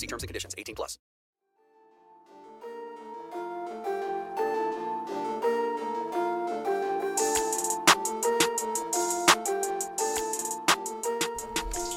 See terms and conditions. 18 plus.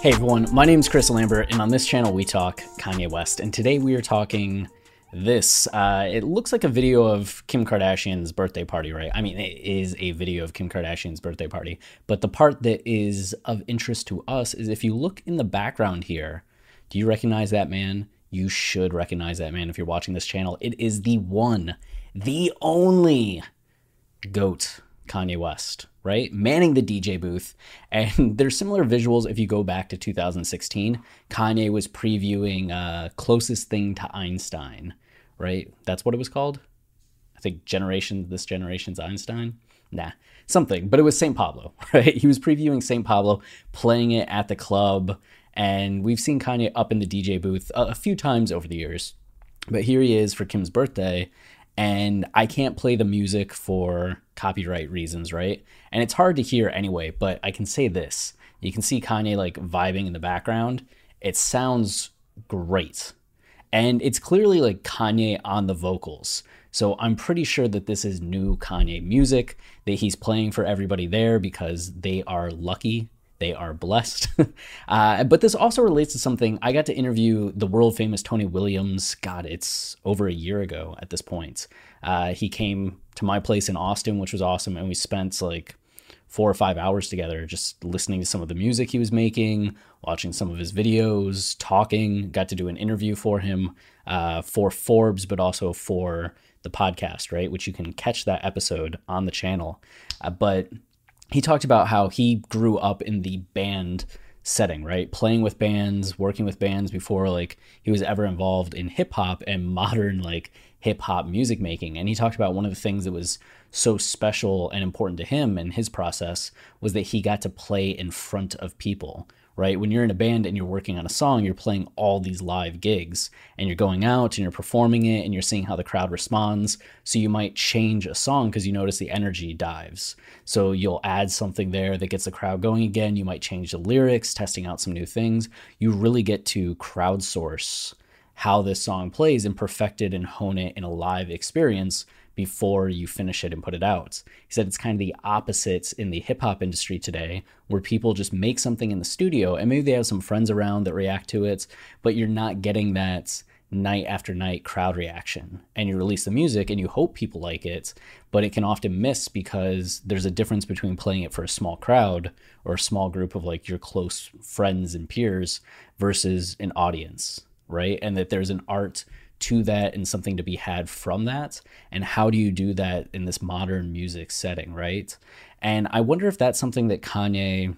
Hey everyone, my name is Chris Lambert, and on this channel we talk Kanye West. And today we are talking this. Uh, it looks like a video of Kim Kardashian's birthday party, right? I mean, it is a video of Kim Kardashian's birthday party. But the part that is of interest to us is if you look in the background here, do you recognize that man? You should recognize that man if you're watching this channel. It is the one, the only GOAT Kanye West, right? Manning the DJ booth. And there's similar visuals if you go back to 2016. Kanye was previewing uh, Closest Thing to Einstein, right? That's what it was called. I think Generation, this generation's Einstein. Nah, something. But it was St. Pablo, right? He was previewing St. Pablo, playing it at the club. And we've seen Kanye up in the DJ booth a, a few times over the years. But here he is for Kim's birthday and I can't play the music for copyright reasons, right? And it's hard to hear anyway, but I can say this. You can see Kanye like vibing in the background. It sounds great. And it's clearly like Kanye on the vocals. So I'm pretty sure that this is new Kanye music that he's playing for everybody there because they are lucky they are blessed. uh, but this also relates to something I got to interview the world famous Tony Williams. God, it's over a year ago at this point. Uh, he came to my place in Austin, which was awesome, and we spent like four or five hours together just listening to some of the music he was making, watching some of his videos, talking. Got to do an interview for him uh, for Forbes, but also for the podcast, right? Which you can catch that episode on the channel. Uh, but he talked about how he grew up in the band setting, right? Playing with bands, working with bands before like he was ever involved in hip hop and modern like hip hop music making. And he talked about one of the things that was so special and important to him and his process was that he got to play in front of people, right? When you're in a band and you're working on a song, you're playing all these live gigs and you're going out and you're performing it and you're seeing how the crowd responds. So you might change a song because you notice the energy dives. So you'll add something there that gets the crowd going again. You might change the lyrics, testing out some new things. You really get to crowdsource how this song plays and perfect it and hone it in a live experience before you finish it and put it out. He said it's kind of the opposite in the hip hop industry today, where people just make something in the studio and maybe they have some friends around that react to it, but you're not getting that night after night crowd reaction. And you release the music and you hope people like it, but it can often miss because there's a difference between playing it for a small crowd or a small group of like your close friends and peers versus an audience, right? And that there's an art to that and something to be had from that? And how do you do that in this modern music setting right? And i wonder if that's something that kanye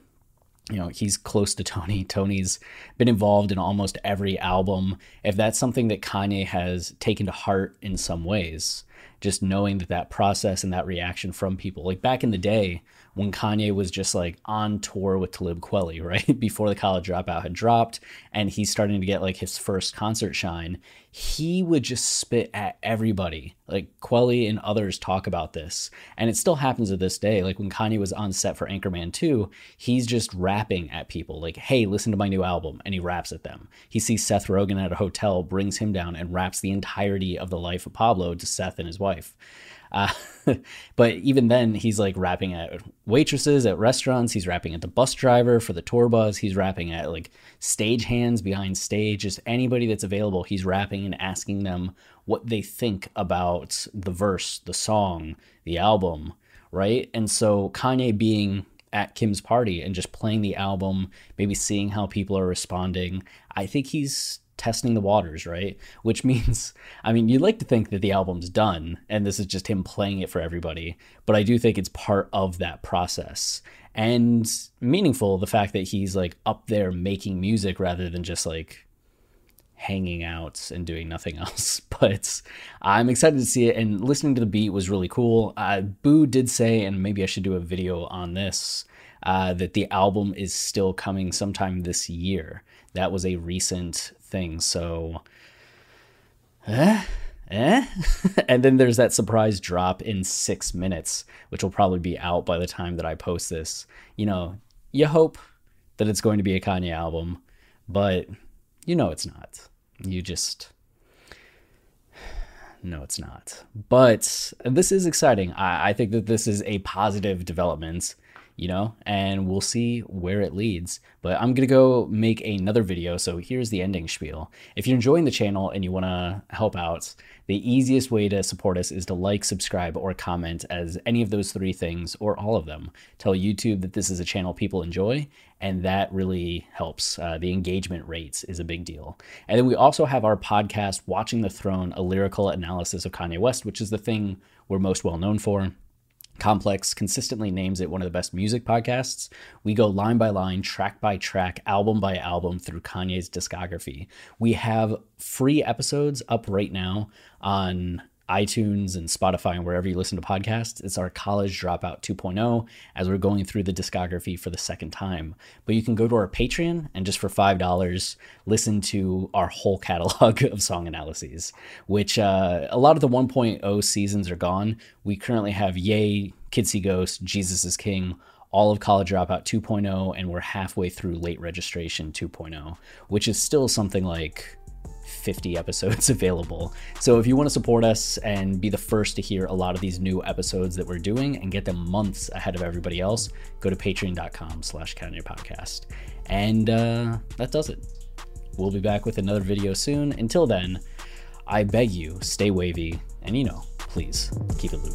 you know he's close to tony tony's been involved in almost every album. If that's something that kanye has taken to heart in some ways just knowing that that process and that reaction from people like back in the day when Kanye was just like on tour with Talib Kweli, right? Before the college dropout had dropped and he's starting to get like his first concert shine, he would just spit at everybody. Like Kweli and others talk about this. And it still happens to this day. Like when Kanye was on set for Anchorman 2, he's just rapping at people like, hey, listen to my new album. And he raps at them. He sees Seth Rogen at a hotel, brings him down, and raps the entirety of the life of Pablo to Seth his wife. Uh, but even then, he's like rapping at waitresses at restaurants. He's rapping at the bus driver for the tour bus. He's rapping at like stage hands behind stage. Just anybody that's available, he's rapping and asking them what they think about the verse, the song, the album, right? And so Kanye being at Kim's party and just playing the album, maybe seeing how people are responding, I think he's testing the waters, right? Which means, I mean, you'd like to think that the album's done and this is just him playing it for everybody, but I do think it's part of that process. And meaningful, the fact that he's like up there making music rather than just like hanging out and doing nothing else. But I'm excited to see it, and listening to the beat was really cool. Uh, Bu did say, and maybe I should do a video on this, uh, that the album is still coming sometime this year. That was a recent thing. So, eh? Eh? and then there's that surprise drop in six minutes, which will probably be out by the time that I post this. You know, you hope that it's going to be a Kanye album, but you know it's not. You just. No, it's not. But this is exciting. I, I think that this is a positive development you know, and we'll see where it leads. But I'm going to go make another video. So here's the ending spiel. If you're enjoying the channel and you want to help out, the easiest way to support us is to like, subscribe, or comment as any of those three things or all of them. Tell YouTube that this is a channel people enjoy, and that really helps. Uh, the engagement rates is a big deal. And then we also have our podcast, Watching the Throne, a lyrical analysis of Kanye West, which is the thing we're most well known for. Complex consistently names it one of the best music podcasts. We go line by line, track by track, album by album through Kanye's discography. We have free episodes up right now on iTunes and Spotify and wherever you listen to podcasts. It's our College Dropout 2.0 as we're going through the discography for the second time. But you can go to our Patreon and just for $5 listen to our whole catalog of song analyses, which uh, a lot of the 1.0 seasons are gone. We currently have Ye, Kids See Ghost, Jesus is King, all of College Dropout 2.0, and we're halfway through Late Registration 2.0, which is still something like 50 episodes available. So if you want to support us and be the first to hear a lot of these new episodes that we're doing and get them months ahead of everybody else, go to patreon.com slash podcast. And uh, that does it. We'll be back with another video soon. Until then, I beg you, stay wavy, and you know, please keep it loopy.